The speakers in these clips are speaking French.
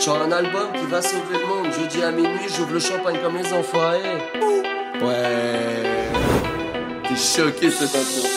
Genre un album qui va sauver le monde. Jeudi à minuit, j'ouvre le champagne comme les enfoirés. Ouais. T'es choqué cette intro.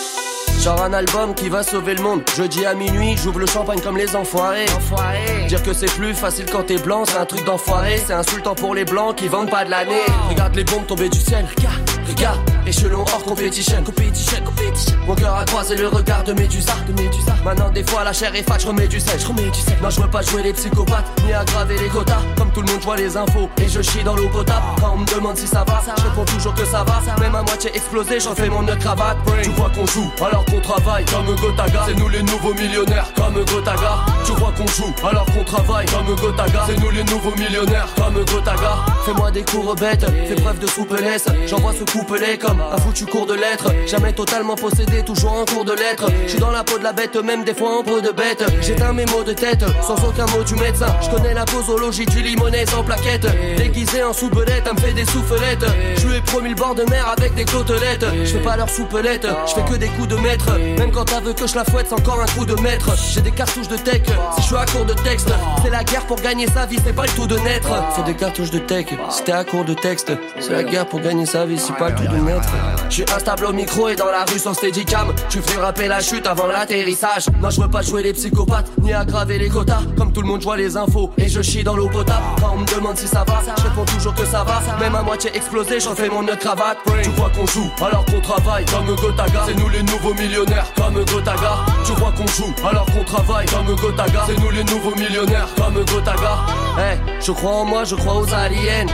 Genre un album qui va sauver le monde. Jeudi à minuit, j'ouvre le champagne comme les enfoirés. enfoirés. Dire que c'est plus facile quand t'es blanc, c'est un truc d'enfoiré. C'est insultant pour les blancs qui vendent pas de l'année. Regarde les bombes tomber du ciel. Regarde, regarde. Échelon hors competition. competition, competition. Mon cœur a croisé le regard de Médusa. De Médusa. Maintenant, des fois, la chair est fat, je remets du sel. Je remets du sel. Non, je veux pas jouer les psychopathes, ni aggraver les quotas. Comme tout le monde, je vois les infos et je chie dans l'eau potable. Quand on me demande si ça va, je réponds toujours que ça va. Même à moitié explosé, j'en fais mon nœud cravate. Tu vois qu'on joue alors qu'on travaille comme Gotaga. C'est nous les nouveaux millionnaires comme Gotaga. Tu crois qu'on joue alors qu'on travaille comme Gotaga. C'est nous les nouveaux millionnaires comme Gotaga. Fais-moi des cours bêtes, fais preuve de souplesse. J'envoie ce couplet comme un foutu cours de lettres. Jamais totalement possédé, toujours en cours de lettres. Je suis dans la peau de la bête, même des fois en peau de bête. J'éteins mes mots de tête, sans aucun mot du médecin. Je connais la posologie du limonet sans plaquette. Déguisé en soupelette, elle me fait des soufflettes. Je lui ai promis le bord de mer avec des côtelettes. Je fais pas leur soupelette, je fais que des coups de maître. Même quand t'as veux que je la fouette, c'est encore un coup de maître. J'ai des cartouches de tech, si je suis à court de texte. C'est la guerre pour gagner sa vie, c'est pas le tout de naître. C'est des cartouches de tech, t'es à court de texte. C'est la guerre pour gagner sa vie, c'est pas le tout de naître. Je suis instable au micro et dans la rue sans steadicam. Tu fais rapper la chute avant l'atterrissage. Moi je veux pas jouer les psychopathes, ni aggraver les quotas. Comme tout le monde, je vois les infos et je chie dans l'eau potable. Quand on me demande si ça va, je réponds toujours que ça va. Même à moitié explosé, j'en fais mon nœud cravate. Tu crois qu'on joue alors qu'on travaille comme Gotaga. C'est nous les nouveaux millionnaires comme Gotaga. Tu crois qu'on joue alors qu'on travaille comme Gotaga. C'est nous les nouveaux millionnaires comme Gotaga. Hey, je crois en moi, je crois aux aliens.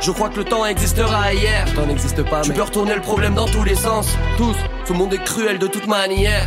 Je crois que le temps existera hier. Le temps n'existe pas. Tu peux retourner le problème dans tous les sens. Tous. Le monde est cruel de toute manière.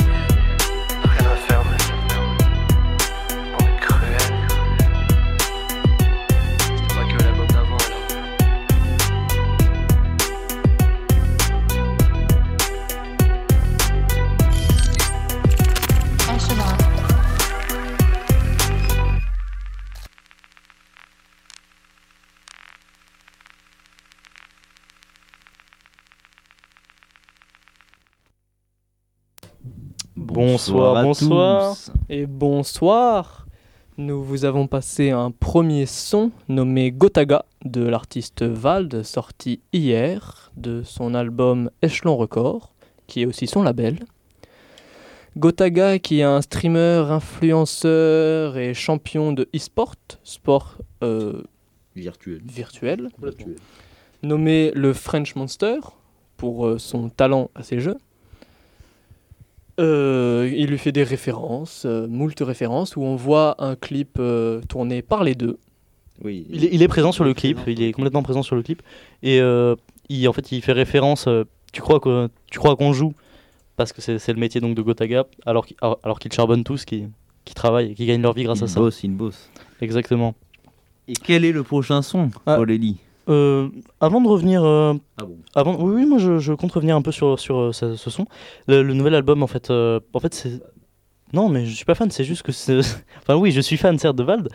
Bonsoir, à bonsoir. tous. Et bonsoir. Nous vous avons passé un premier son nommé Gotaga de l'artiste Vald, sorti hier de son album Echelon Record, qui est aussi son label. Gotaga, qui est un streamer, influenceur et champion de e-sport, sport euh, Virtuel. virtuel, nommé le French Monster pour euh, son talent à ces jeux. Euh, il lui fait des références, euh, moult références, où on voit un clip euh, tourné par les deux. Oui. Il est, il est présent sur le clip, il est complètement présent sur le clip. Et euh, il, en fait, il fait référence. euh, tu crois que tu crois qu'on joue parce que c'est le métier donc de Gotaga, alors qu'ils alors qu'ils charbonnent tous, qui, qui travaillent et qui gagnent leur vie grâce il à ça. bosse, il bosse. Exactement. Et quel est le prochain son, Ah. Aurélie Euh, avant de revenir, euh, Ah bon avant, oui, oui, moi je, je compte revenir un peu sur sur euh, ce, ce son. Le, le nouvel album, en fait, en fait c'est non, mais je suis pas fan. C'est juste que c'est, enfin oui, je suis fan certes de Vald,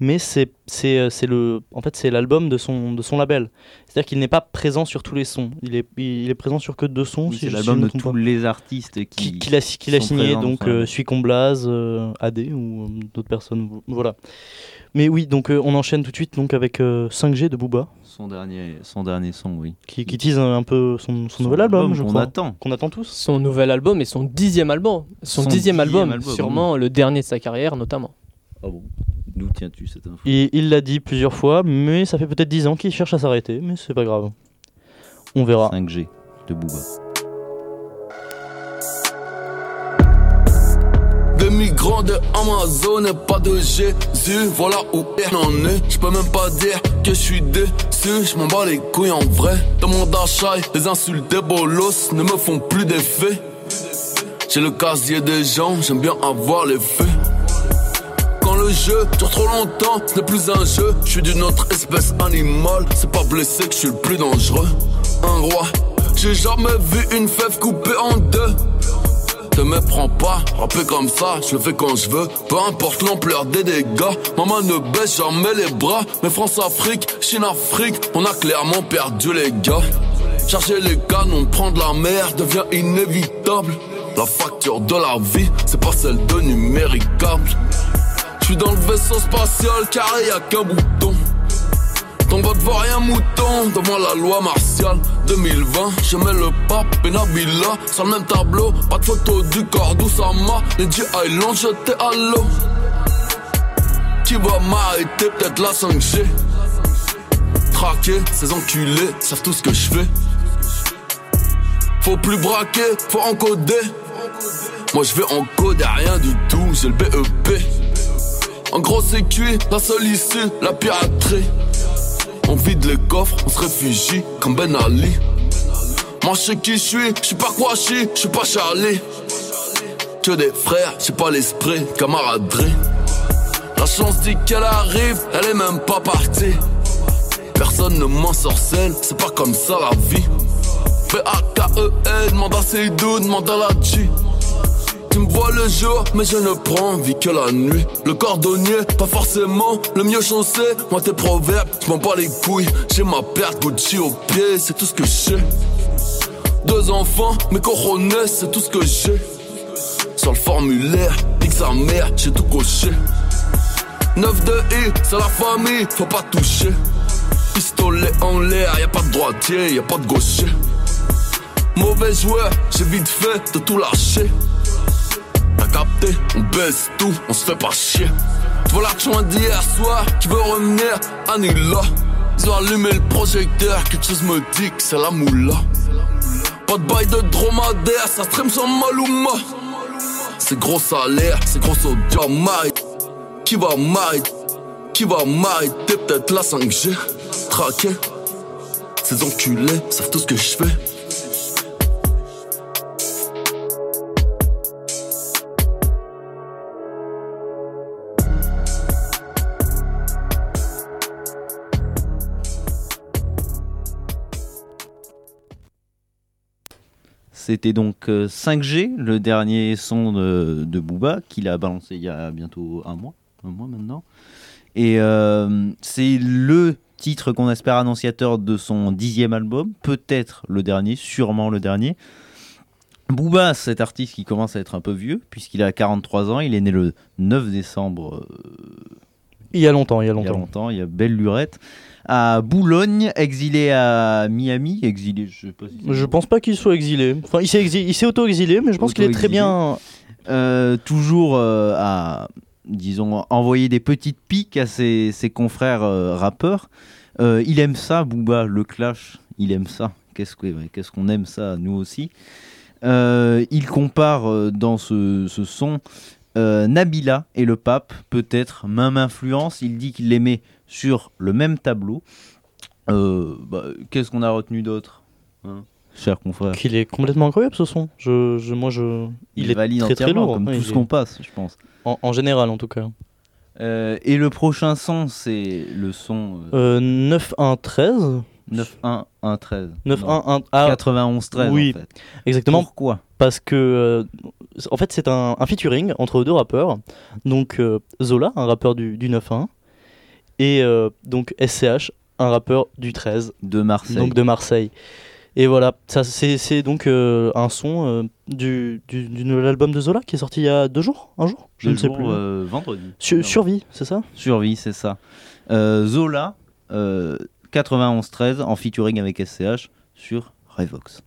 mais c'est c'est c'est le, en fait c'est l'album de son de son label. C'est-à-dire qu'il n'est pas présent sur tous les sons. Il est il est présent sur que deux sons. Oui, si C'est l'album de tous pas. les artistes qui, qui, qu'il a, qu'il a sont signé, présents donc euh, AD ou d'autres personnes. vo- Voilà. Mais oui, donc euh, on enchaîne tout de suite donc avec euh, 5G de Booba, son dernier, son dernier son, oui. qui, qui tease un peu son, son nouvel album, je qu'on crois. attend. Qu'on attend tous. Son nouvel album et son dixième album. Son, Son dixième, dixième album, album, sûrement le dernier de sa carrière notamment. Ah bon D'où tiens-tu cette info? Et il l'a dit plusieurs fois, mais ça fait peut-être 10 ans qu'il cherche à s'arrêter, mais c'est pas grave. On verra. 5G de Booba. Des migrants de Amazon et pas de Jésus, voilà où il en est. Je peux même pas dire que je suis déçu, je m'en bats les couilles en vrai. Dans mon d'achat, les insultes des bolos ne me font plus d'effet. J'ai le casier des gens, j'aime bien avoir les faits. Quand le jeu dure trop longtemps, ce n'est plus un jeu. Je suis d'une autre espèce animale, c'est pas blessé que je suis le plus dangereux. Un roi, j'ai jamais vu une fève coupée en deux. Te méprends pas, rapper comme ça, je le fais quand je veux. Peu importe l'ampleur des dégâts, maman ne baisse jamais les bras. Mais France-Afrique, Chine-Afrique, on a clairement perdu les gars. Charger les canons, prendre la mer devient inévitable. La facture de la vie, c'est pas celle de numéricable. J'suis dans le vaisseau spatial carré, y'a qu'un bouton. Ton vote vaut rien mouton. Devant la loi martiale. 2020, je mets le pape et Nabila sur le même tableau. Pas de photo du corps d'Oussama. Les G Island à l'eau. Qui va m'arrêter? Peut-être la 5G Traquer, ces enculés savent tout ce que je fais. Faut plus braquer, faut encoder. Moi je vais encoder rien du tout, j'ai le BEP En gros c'est cuit, la seule issue, la piraterie on vide les coffres, on se réfugie comme Ben Ali. Moi je sais qui je suis, je suis pas Kouachi, je suis pas Charlie. Que des frères, j'ai pas l'esprit, camaraderie. La chance dit qu'elle arrive, elle est même pas partie. Personne ne m'ensorcelle, c'est pas comme ça la vie. B-A-K-E-L, demande à demande à la G. Tu me vois le jour, mais je ne prends vie que la nuit. Le cordonnier, pas forcément le mieux chaussé. Moi, tes proverbes, je m'en bats les couilles. J'ai ma perte Gucci au pied, c'est tout ce que j'ai. Deux enfants, mes coronets, c'est tout ce que j'ai. Sur le formulaire, nique sa mère, j'ai tout coché. 9 de I, c'est la famille, faut pas toucher. Pistolet en l'air, y a pas de droitier, y a pas de gaucher. Mauvais joueur, j'ai vite fait de tout lâcher. T'as capté, on baisse tout, on se fait pas chier. Tu vois l'action d'hier soir, qui veut revenir, Anila. Ils ont allumé le projecteur, quelque chose me dit que c'est la moula. Pas de bail de dromadaire, ça stream sans Maluma. C'est gros salaire, c'est gros Mike. Qui va m'arrêter Qui va m'arrêter Peut-être la 5G, traqué. Ces enculés savent tout ce que je fais. C'était donc euh, 5G, le dernier son de, de Booba, qu'il a balancé il y a bientôt un mois, un mois maintenant. Et euh, c'est le titre qu'on espère annonciateur de son dixième album, peut-être le dernier, sûrement le dernier. Booba, cet artiste qui commence à être un peu vieux, puisqu'il a 43 ans, il est né le 9 décembre euh, Il y a longtemps, il y a il y a longtemps. longtemps, il y a belle lurette, à Boulogne, exilé à Miami, exilé, je sais pas si Je pense pas qu'il soit exilé. Enfin, il s'est exi- il s'est auto-exilé, mais je pense qu'il est très bien. Euh, toujours euh, à, disons, envoyer des petites piques à ses, ses confrères euh, rappeurs. Il aime ça, Booba, le clash, il aime ça. Qu'est-ce que- ouais, qu'est-ce qu'on aime ça, nous aussi. Il compare dans ce, ce son euh, Nabila et le pape, peut-être même influence. Il dit qu'il les met sur le même tableau. Euh, bah, Qu'est-ce qu'on a retenu d'autre, hein, cher confrère Qu'il est complètement incroyable ce son. Je, je, moi, je. Il, est valide très très lourd. comme Ouais, tout ce est- qu'on passe, je pense. En, en général, en tout cas. Euh, et le prochain son, c'est le son euh, Euh, 9-1-13 9-1-1-13. 9-1-1. Ah, 91-13 oui, en fait. exactement. Pourquoi? Parce que. euh, en fait, c'est un, un featuring entre deux rappeurs. Donc, euh, Zola, un rappeur du, du 9-1. Et euh, donc, SCH, un rappeur du 13. De Marseille. donc de Marseille. Et voilà, ça c'est donc euh, un son euh, du, du, du nouvel album de Zola qui est sorti il y a deux jours, un jour, je Le ne sais jour, plus. euh, vendredi. Sur- Non. Survie, c'est ça? Survie, c'est ça. Euh, Zola, euh, 91-13 en featuring avec SCH sur Revox.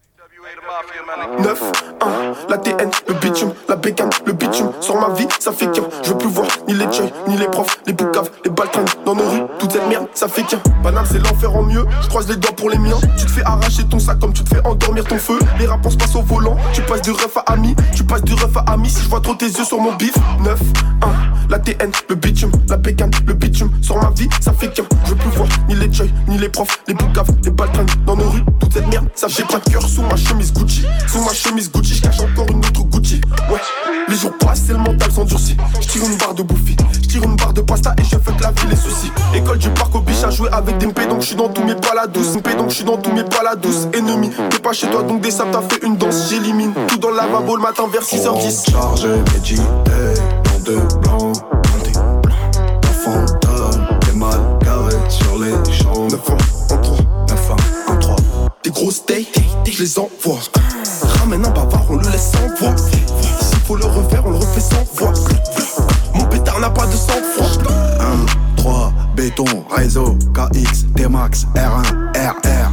9, 1, la TN, le bitume, la bécane, le bitume. Sur ma vie, ça fait qu'un. Je veux plus voir ni les joy, ni les profs, les boucaves, les baltrins dans nos rues. Toute cette merde, ça fait qu'un. Paname, c'est l'enfer en mieux. Je croise les doigts pour les miens. Tu te fais arracher ton sac comme tu te fais endormir ton feu. Les rapports se passent au volant. Tu passes du ref à ami. Tu passes du ref à ami. Si je vois trop tes yeux sur mon bif. 9, 1, la TN, le bitume, la bécane, le bitume. Sur ma vie, ça fait qu'un. Je veux plus voir ni les joy, ni les profs, les boucaves, les baltrins dans nos rues. Toute cette merde, ça fait de cœur sous ma Sous ma chemise Gucci, je cache encore une autre Gucci. Ouais, les jours passent et le mental s'endurcit. Je tire une barre de bouffi, je tire une barre de pasta et je fais la vie les soucis. École du parc au biche à jouer avec des MP, donc je suis dans tous mes paladous. MP, donc je suis dans tous mes paladous. Ennemi, t'es pas chez toi, donc des sables, t'as fait une danse. J'élimine tout dans le lavabo le matin vers 6h10. Chargé, médité, dans de blanc, les envoie. Ramène un bavard, on le laisse sans voix. S'il faut le refaire, on le refait sans voix. Mon pétard n'a pas de sang-froid. 1, 3, béton, réseau, KX, T-Max, R1, RR.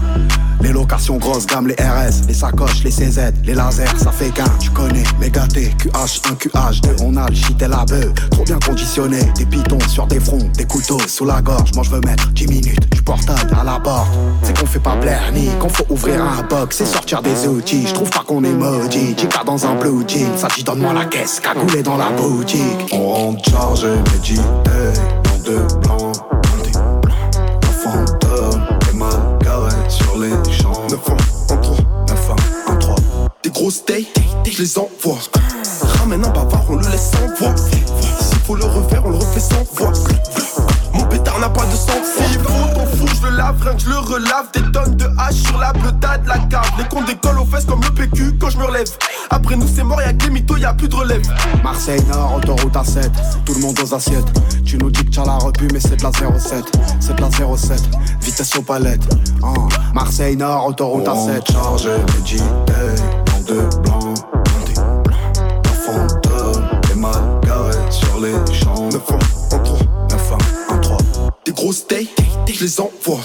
Les locations grosses gamme, les RS, les sacoches, les CZ, les lasers, ça fait qu'un, tu connais, méga T, QH1, QH2, on a le shit et la bœuf, trop bien conditionné, des pitons sur des fronts, des couteaux sous la gorge, moi je veux mettre 10 minutes, du portable à la porte, c'est qu'on fait pas blaire ni qu'on faut ouvrir un box et sortir des outils, je trouve pas qu'on est maudit, Chica dans un blue jean, ça dit donne-moi la caisse, cagoulé dans la boutique. On rentre chargé, médité, en deux blancs, grosses steaks, je les envoie. Ramène un bavard, on le laisse sans voix. S'il faut le refaire, on le refait sans voix. Mon pétard n'a pas de sang S'il faut ton je le lave, rien que je le relave. Des tonnes de hache sur la bleuta de la cave. Les comptes décollent aux fesses comme le PQ quand je me relève. Après nous, c'est mort, y'a que des mythos, y'a plus de relève. Marseille Nord, autoroute A7, tout le monde aux assiettes. Tu nous dis que t'as la repu, mais c'est de la 07, c'est de la 07, vitesse aux palettes. Hein. Marseille Nord, autoroute On A7. rentre chargé, médité, en deux blancs, un fantôme, et garé sur les champs. 9 1, 1, 3, 9 1, 1, 3. des grosses steaks, je les envoie.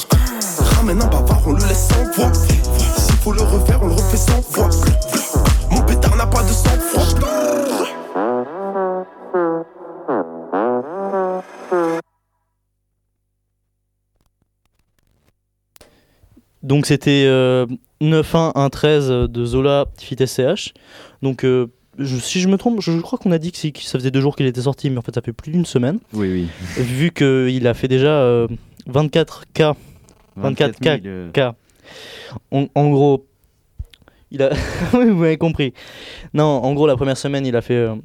Ramène un bavard, on le laisse sans voix. S'il faut le refaire, on le refait sans voix. Mon pétard n'a pas de sang. Donc c'était euh, 9-1-1-13 de Zola Fit SCH. Donc euh, je- si je me trompe, je, je crois qu'on a dit que, ça faisait deux jours qu'il était sorti, mais en fait ça fait plus d'une semaine. Oui, oui. Vu qu'il a fait déjà euh, 24K 24 000, euh, K. En, en gros, il a. oui, vous m'avez compris. Non, en gros, la première semaine, il a fait. euh,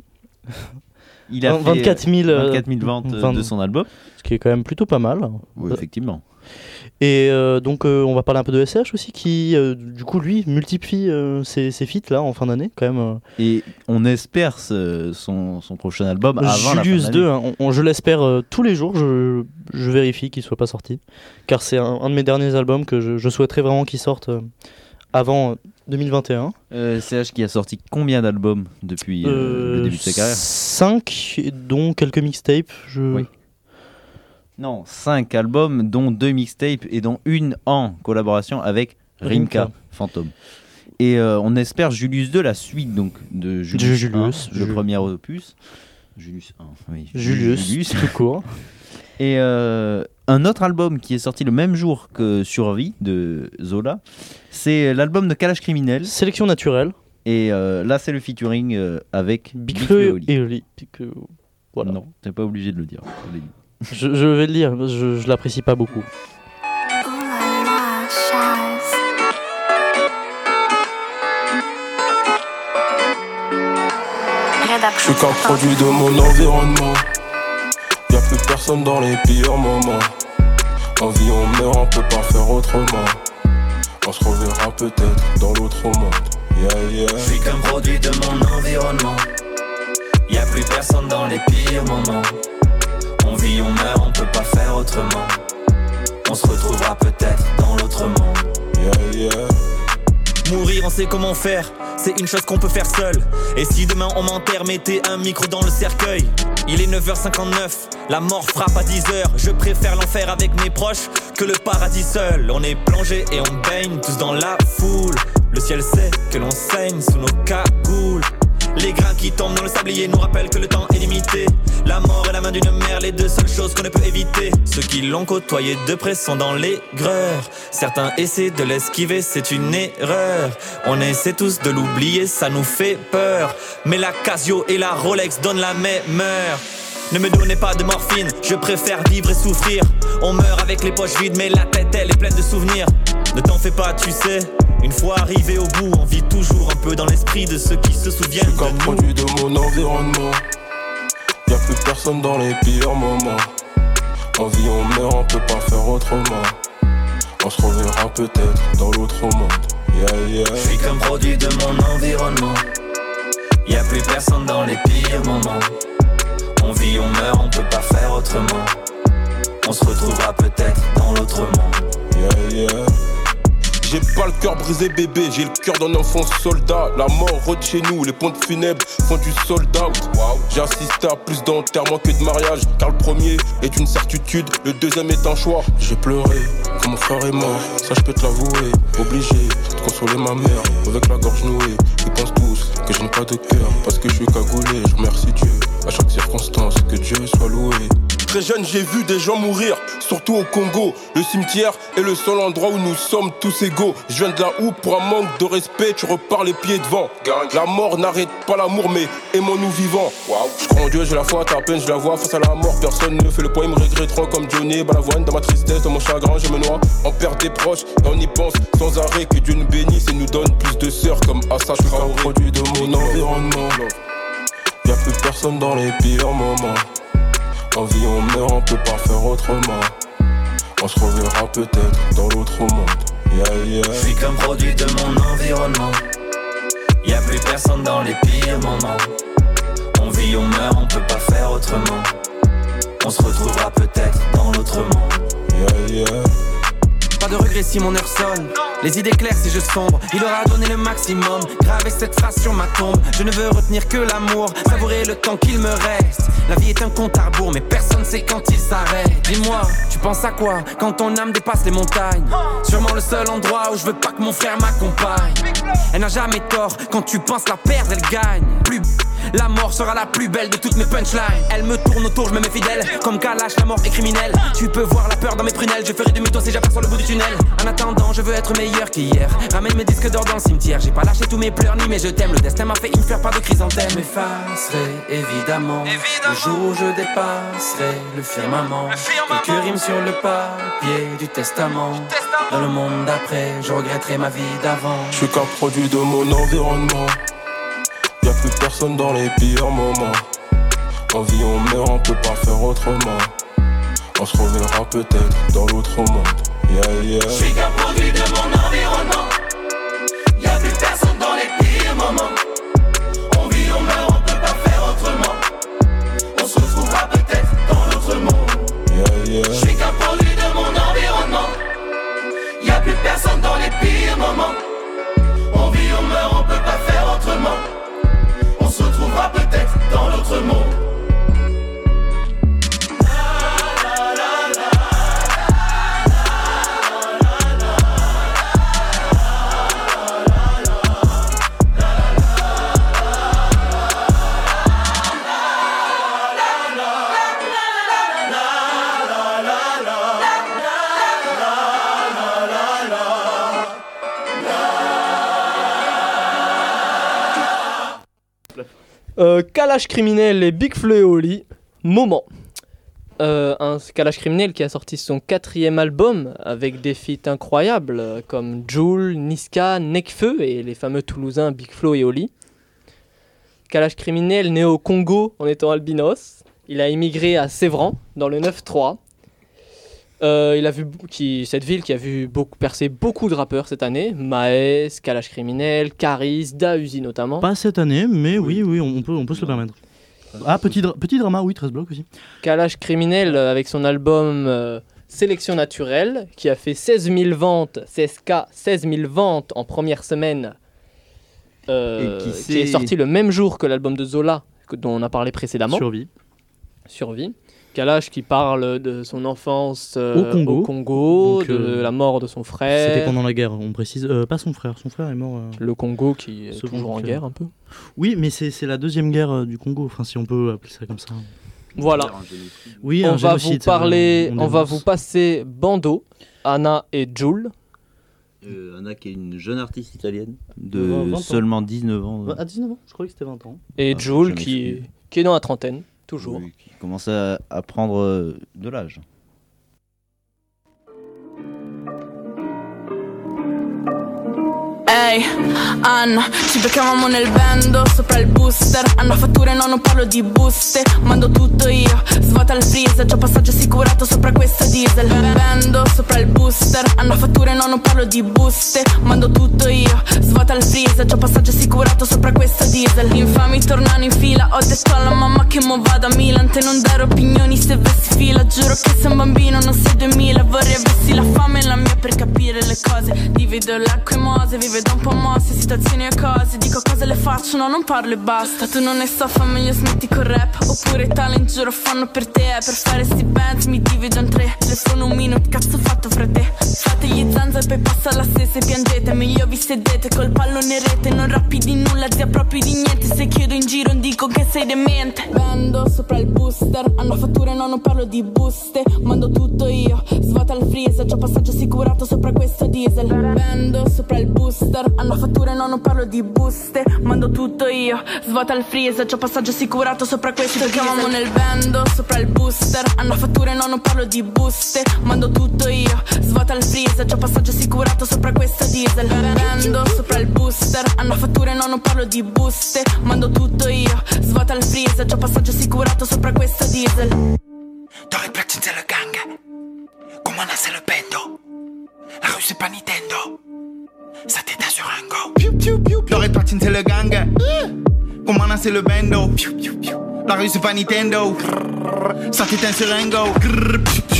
Il a fait, 24 000, euh, 24 000 ventes euh, 20 de son album. Ce qui est quand même plutôt pas mal. Oui, effectivement. Et euh, donc, euh, on va parler un peu de SH aussi, qui, euh, du coup, lui, multiplie ses, ses feats là en fin d'année, quand même. Et on espère ce- son, son prochain album avant la fin Julius d'année. 2, hein, on- on- je l'espère tous les jours, je, je vérifie qu'il soit pas sorti. Car c'est un, un de mes derniers albums que je, je souhaiterais vraiment qu'il sorte avant euh, 2021. Euh, CH qui a sorti combien d'albums depuis euh, le début de sa carrière? 5, dont quelques mixtapes. Je... Oui. Non, 5 albums, dont 2 mixtapes et dont une en collaboration avec Rimka, Rimka. Fantôme. Et euh, on espère Julius 2, la suite donc de Julius, Julius, 1, le premier opus. Julius 1, oui. Julius, tout court. Et euh, un autre album qui est sorti le même jour que Survie de Zola, c'est l'album de Kalash Criminel. Sélection naturelle. Et euh, là, c'est le featuring avec Big et Oli. Voilà. Non, t'es pas obligé de le dire. Je vais le dire, je, je l'apprécie pas beaucoup. Je suis qu'un produit de mon environnement. Y'a plus personne dans les pires moments. En vie, on meurt, on peut pas faire autrement. On se reverra peut-être dans l'autre monde. Yeah, yeah. Je suis qu'un produit de mon environnement. Y a plus personne dans les pires moments. On vit, on meurt, on peut pas faire autrement. On se retrouvera peut-être dans l'autre monde. Yeah, yeah. Mourir, on sait comment faire, c'est une chose qu'on peut faire seul. Et si demain on m'enterre, mettez un micro dans le cercueil. Il est 9h59, la mort frappe à 10h. Je préfère l'enfer avec mes proches que le paradis seul. On est plongé et on baigne tous dans la foule. Le ciel sait que l'on saigne sous nos cagoules. Les grains qui tombent dans le sablier nous rappellent que le temps est limité. La mort et la main d'une mère, les deux seules choses qu'on ne peut éviter. Ceux qui l'ont côtoyé de près sont dans l'aigreur. Certains essaient de l'esquiver, c'est une erreur. On essaie tous de l'oublier, ça nous fait peur. Mais la Casio et la Rolex donnent la même heure. Ne me donnez pas de morphine, je préfère vivre et souffrir. On meurt avec les poches vides, mais la tête elle est pleine de souvenirs. Ne t'en fais pas, tu sais. Une fois arrivé au bout, on vit toujours un peu dans l'esprit de ceux qui se souviennent. Comme de nous. produit de mon environnement. Y'a plus personne dans les pires moments. En vie, on meurt, on peut pas faire autrement. On se reverra peut-être dans l'autre monde. Yeah, yeah. Je suis qu'un produit de mon environnement. Y a plus personne dans les pires moments. On vit, on meurt, on peut pas faire autrement. On se retrouvera peut-être dans l'autre monde. Yeah, yeah. J'ai pas le cœur brisé bébé, j'ai le cœur d'un enfant soldat. La mort rôde chez nous, les pompes funèbres font du soldat. J'ai assisté à plus d'enterrements que de mariage. Car le premier est une certitude, le deuxième est un choix. J'ai pleuré quand mon frère est mort, ça je peux te l'avouer. Obligé de consoler ma mère avec la gorge nouée. Ils pensent tous que je n'ai pas de cœur parce que je suis cagoulé. Je remercie Dieu à chaque circonstance, que Dieu soit loué. Très jeune, j'ai vu des gens mourir, surtout au Congo. Le cimetière est le seul endroit où nous sommes tous égaux. Je viens de là où, pour un manque de respect, tu repars les pieds devant. La mort n'arrête pas l'amour, mais aimons-nous vivants. Je crois en Dieu, j'ai la foi, à peine je la vois. Face à la mort, personne ne fait le poids, ils me regretteront comme Johnny Balavoine. Dans ma tristesse, dans mon chagrin, je me noie. On perd des proches, et on y pense sans arrêt. Que Dieu nous bénisse et nous donne plus de sœurs comme Assa Traoré. produit de mon environnement. Y'a plus personne dans les pires moments. En vie, on meurt, on peut pas faire autrement. On se reverra peut-être dans l'autre monde. Yeah, yeah. Je suis comme produit de mon environnement. Y a plus personne dans les pires moments. On vit, on meurt, on peut pas faire autrement. On se retrouvera peut-être dans l'autre monde. Yeah. De regret si mon heure sonne. Les idées claires si je sombre. Il aura donné le maximum. Graver cette phrase sur ma tombe. Je ne veux retenir que l'amour. Savourer le temps qu'il me reste. La vie est un compte à rebours, mais personne sait quand il s'arrête. Dis-moi, tu penses à quoi quand ton âme dépasse les montagnes? Sûrement le seul endroit où je veux pas que mon frère m'accompagne. Elle n'a jamais tort. Quand tu penses la perdre, elle gagne. Plus la mort sera la plus belle de toutes mes punchlines. Elle me tourne autour, je me mets fidèle. Comme Kalash, la mort est criminelle. Tu peux voir la peur dans mes prunelles. Je ferai demi-tour si j'aperçois le bout du tunnel. En attendant, je veux être meilleur qu'hier. Ramène mes disques d'or dans le cimetière. J'ai pas lâché tous mes pleurs ni mes je t'aime. Le destin m'a fait une fleur, pas de chrysanthème. Je m'effacerai évidemment. Le jour où je dépasserai le firmament. Quelques rimes sur le papier du testament. Dans le monde d'après, je regretterai ma vie d'avant. Je suis qu'un produit de mon environnement. Y'a plus personne dans les pires moments. En vie, on meurt, on peut pas faire autrement. On se reverra peut-être dans l'autre monde. Yeah, yeah. Je suis qu'un produit de mon environnement. Y a plus personne dans les pires moments. On vit, on meurt, on peut pas faire autrement. On se retrouvera peut-être dans l'autre monde. Yeah, yeah. Je suis qu'un produit de mon environnement. Y a plus personne dans les pires moments. Dans l'autre Euh, Kalash criminel et Big Flo et Oli, moment. Euh, un Kalash criminel qui a sorti son quatrième album avec des feats incroyables euh, comme Joule, Niska, Nekfeu et les fameux Toulousains Big Flo et Oli. Kalash criminel né au Congo en étant albinos. Il a immigré à Sévran dans le 9-3. Euh, il a vu qui, cette ville qui a vu beaucoup, percer beaucoup de rappeurs cette année. Maes, Kalash criminel, Caris, Dausi notamment. Pas cette année, mais oui, oui, on peut, on peut se le permettre. Ah, petit, dra- petit drama, oui, 13 blocs aussi. Kalash Criminel euh, avec son album euh, Sélection naturelle qui a fait 16 000 ventes, 16K, 16 000 ventes en première semaine, euh, Et qui qui est sorti le même jour que l'album de Zola que- dont on a parlé précédemment. Survie. Survie. Kalash qui parle de son enfance euh, Au Congo. Congo, Donc, de euh, la mort de son frère. C'était pendant la guerre, on précise. Euh, pas son frère, son frère est mort. euh, Le Congo qui est Second toujours en guerre. guerre un peu. Oui, mais c'est c'est la deuxième guerre euh, du Congo, enfin si on peut appeler ça comme ça. Voilà. Oui, on va vous parler, on on va vous passer Bando, Anna et Jules. Euh, Anna qui est une jeune artiste italienne de 20 ans. seulement 19 ans. À 19 ans, je croyais que c'était 20 ans. Et Ah, Jules qui, qui est dans la trentaine, toujours. Oui, à, à prendre euh, de l'âge. Ehi, Anna, ci beccavamo nel bando sopra il booster. Hanno fatture, no, non parlo di buste. Mando tutto io, svuota il freezer. Già passaggio assicurato sopra questa diesel. Bando sopra il booster. Hanno fatture, no, non parlo di buste. Mando tutto io, svuota il freezer. Già passaggio assicurato sopra questa diesel. Infami tornano in fila. Ho detto alla mamma che mo vado a Milan. Te non dare opinioni se vessi fila. Giuro che sei un bambino, non sei 2000 Vorrei avessi la fame e la mia per capire le cose. Divido l'acqua e mose, vive da un po' mosse Situazioni e cose, dico cose le faccio No, non parlo e basta. Tu non ne so, fa meglio smetti col rap. Oppure talent, giuro, fanno per te. Per fare sti bands mi divido in tre. Telefono un minuto, cazzo fatto fra te Fate gli zanza e poi passa la stessa e piangete. Meglio vi sedete col pallone rete. Non rappi di nulla, zia proprio di niente. Se chiedo in giro dico che sei demente. Vendo sopra il booster Hanno fatture, no, non parlo di buste. Mando tutto io, svuota il freezer. C'ho passaggio assicurato sopra questo diesel. Vendo sopra il booster Hanno fatture, no, non parlo di buste Mando tutto io, svuota il freezer C'ho passaggio assicurato sopra questo Chiamamo nel vendo sopra il booster. Hanno fatture, no, non parlo di buste Mando tutto io, svuota il freezer C'ho passaggio assicurato sopra questo diesel. Vendo sopra il booster. Hanno fatture, no, non parlo di buste Mando tutto io, svuota il freezer C'ho passaggio assicurato sopra questo diesel. Les platines c'est le gang Comment c'est le bendo. La rue c'est pas Nintendo Ça t'éteint sur un go. Dans les platines c'est le gang. Comment c'est le bendo. La rue c'est pas Nintendo. Ça t'éteint sur un go.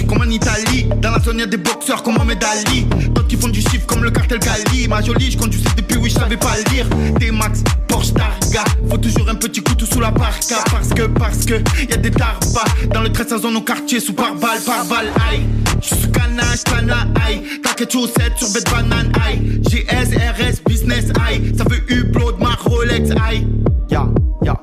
Comme en Italie. Dans la zone y'a des boxeurs comme Mohamed Ali. D'autres qui font du chiffre comme le cartel Cali Ma jolie je conduis depuis oui je savais pas lire T-Max, Porsche Targa. Faut toujours un petit couteau sous la parka. Parce que, parce que y a des tarpas. Dans le 13 zone au quartier sous par balle, par balle Aïe canage, cana, aïe. T'inquiète chaussette sur bête banane, aïe. GS, RS, business, aïe. Ça veut upload ma Rolex, aïe. Ya, ya,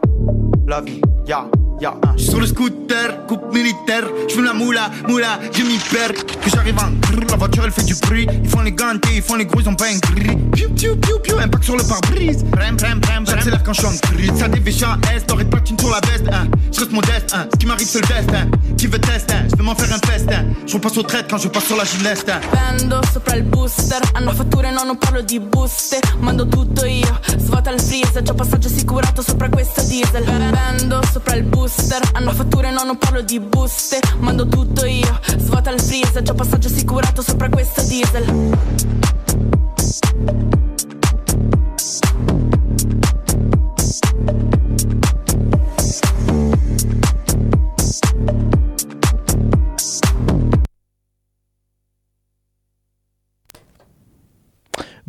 la vie, ya, ya J'suis sur le scooter, coupe militaire J'fume la moula, moula, je m'y perds Que j'arrive en grrr, la voiture elle fait du bruit. Ils font les gantés, ils font les gros, ils ont pas un gris. Piu, piu, piu, piu, impact sur le pare-brise. Brem, brem, brem, j'accélère quand j'suis en grid Ça dévêche en S, doré de platine sur la veste hein. J'reste modeste, hein. ce qui m'arrive c'est le destin Qui veut tester, hein. j'vais m'en faire un festin J'repasse au traite quand je passe sur la gileste hein. Vendo sopra il booster Hanno fatture, no, non parlo di buste. Mando tutto io, svuota il freezer C'ho passaggio assicurato sopra questo diesel. Vendo sopra il booster Hanno fatture, no, non parlo di buste. Mando tutto io, svuota il freezer. C'ho passaggio assicurato sopra questo diesel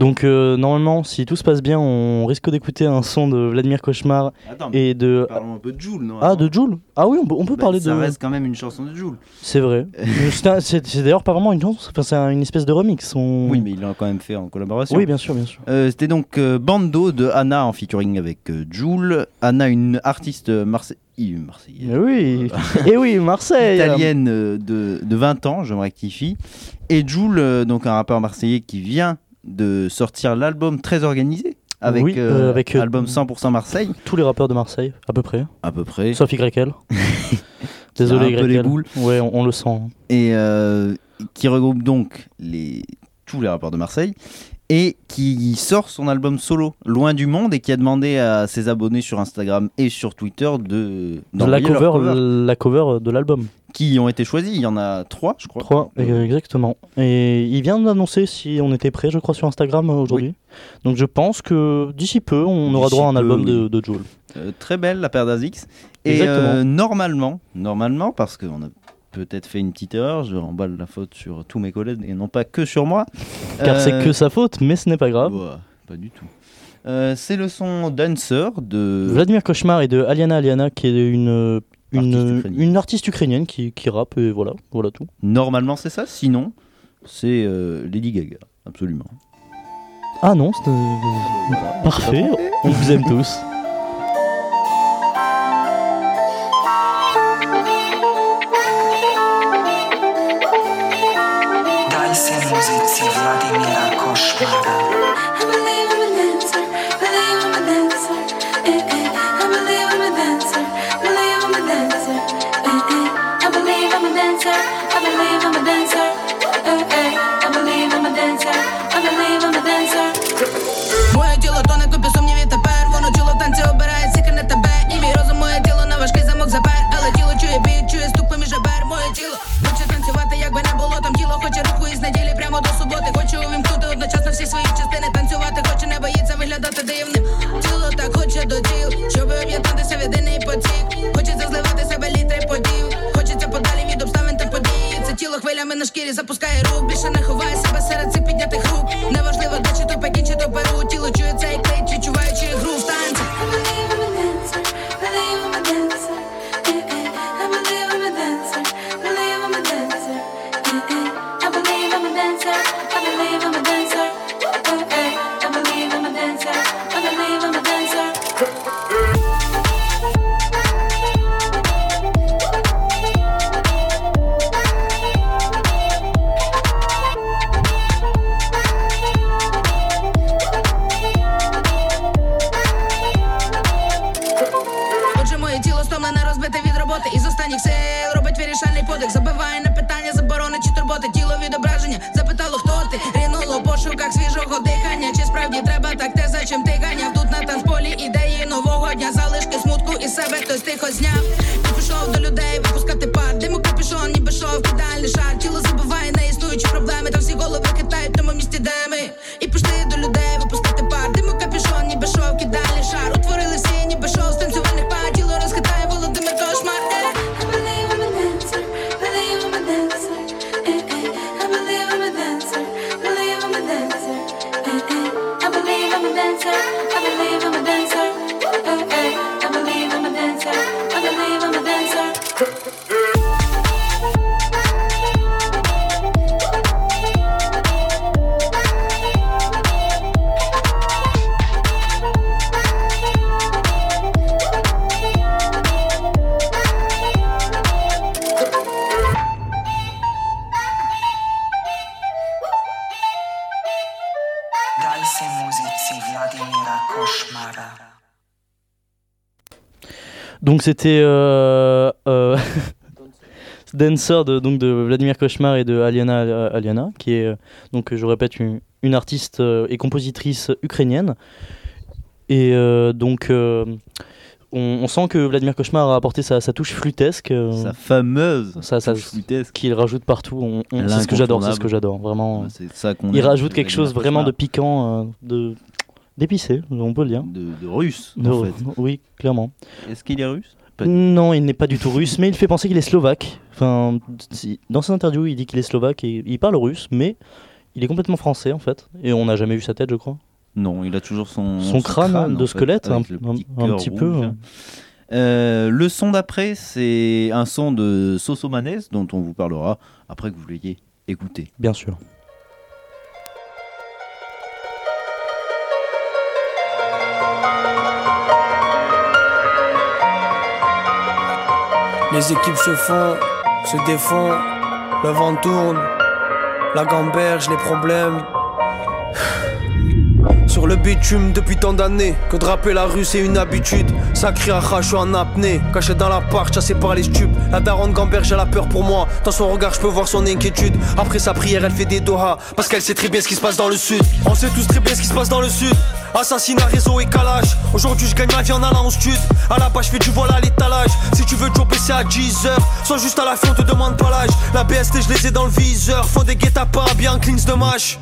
Donc euh, normalement, si tout se passe bien, on risque d'écouter un son de Vladimir Cauchemar Attends, et de. Parlons un peu de Joule, non Ah, de Joule Ah oui, on peut, on peut Bah, parler ça de. reste quand même une chanson de Joule. C'est vrai. C'est d'ailleurs pas vraiment une chanson, c'est un- une espèce de remix. on- Oui, mais il l'a quand même fait en collaboration. Oui, bien sûr, bien sûr. Euh, C'était donc euh, Bando de Anna en featuring avec Joule. Anna, une artiste marseille- marseillaise. Mais oui, et oui, Marseille Italienne de, de 20 ans, je me rectifie. Et Joule, donc un rappeur marseillais qui vient de sortir l'album très organisé. Avec, Oui, euh, euh, avec, euh, album 100% Marseille. Tous les rappeurs de Marseille, à peu près. À peu près. Sauf YL. Désolé, un peu les boules. Ouais, on, on le sent. et euh, qui regroupe donc les, tous les rappeurs de Marseille et qui sort son album solo Loin du monde et qui a demandé à ses abonnés sur Instagram et sur Twitter de De la d'envoyer leur cover, la cover de l'album. Qui ont été choisis. Il y en a trois, je crois. Trois, euh, exactement. Et il vient d'annoncer si on était prêt, je crois, sur Instagram euh, aujourd'hui. Donc je pense que d'ici peu, on aura droit à un peu, album oui. de, de Joule. Euh, très belle la paire d'Azix. Et Exactement. euh, normalement, normalement, parce qu'on a peut-être fait une petite erreur, je remballe la faute sur tous mes collègues et non pas que sur moi. Car c'est que sa faute, mais ce n'est pas grave. bah, pas du tout. C'est le son Dancer de Vladimir Cauchemar et de Aliana Aliana, qui est une, une, Artiste ukrainienne. une artiste ukrainienne qui, qui rappe, et voilà, voilà tout. Normalement, c'est ça. Sinon, c'est euh, Lady Gaga. Absolument. Ah non, c'est euh, parfait, on vous aime tous. Daj se muzici Vladimira Košmara Donc c'était euh, euh, Dancer de, donc de Vladimir Cauchemar et de Aliana euh, Aliana, qui est, donc je répète, une, une artiste et compositrice ukrainienne. Et donc on, on sent que Vladimir Cauchemar a apporté sa, sa touche flûtesque. euh, Sa fameuse sa, sa- touche flûtesque. Qu'il rajoute partout. On- on- c'est ce que j'adore, c'est ce que j'adore. Vraiment. Ouais, ça Il rajoute quelque chose vraiment de piquant, euh, de d'épicé, on peut le dire. De, de russe, De- en fait. Oui, clairement. Est-ce qu'il est russe? Pas Non, il n'est pas du tout russe, mais il fait penser qu'il est slovaque. Enfin, dans ses interviews, il dit qu'il est slovaque et il parle russe, mais il est complètement français en fait. Et on n'a jamais vu sa tête, je crois. Non, il a toujours son, Son crâne de squelette, un- petit un peu, ouais. Euh, le son d'après, c'est un son de Sosomanes dont on vous parlera après que vous l'ayez écouté. Bien sûr. Les équipes se font, se défont, le vent tourne, la gamberge, les problèmes. Sur le bitume depuis tant d'années, que draper la rue c'est une habitude. Sacré arrache en apnée, caché dans la part, chassé par les stupes. La daronne gamberge, elle a peur pour moi. Dans son regard, je peux voir son inquiétude. Après sa prière, elle fait des doha, parce qu'elle sait très bien ce qui se passe dans le sud. On sait tous très bien ce qui se passe dans le sud. Assassinat, réseau et calage. Aujourd'hui, je gagne ma vie en allant au stud. À la base, je fais du vol à l'étalage. Si tu veux jobber, c'est à 10 heures. Sois juste à la fin, on te demande pas l'âge. La BST, je les ai dans le viseur. Font des guet-apens, bien cleans de mâche.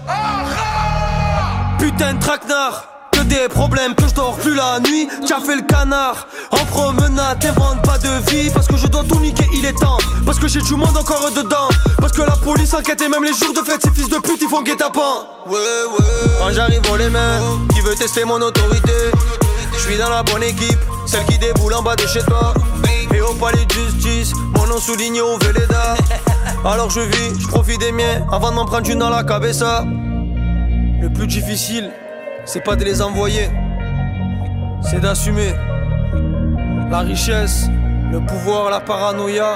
Putain de traquenard que des problèmes, que je dors plus la nuit, t'as fait le canard. En promenade, t'inventes pas de vie. Parce que je dois tout niquer, il est temps. Parce que j'ai du monde encore dedans. Parce que la police enquête et même les jours de fête Ces fils de pute, ils font guet-apens. Ouais Quand j'arrive, on les mains Qui veut tester mon autorité? Je suis dans la bonne équipe. Celle qui déboule en bas de chez toi. Et au palais de justice Mon nom souligné au Véleda. Alors je vis, je profite des miens Avant de m'en prendre une dans la cabessa. Le plus difficile, c'est pas de les envoyer, c'est d'assumer. La richesse, le pouvoir, la paranoïa,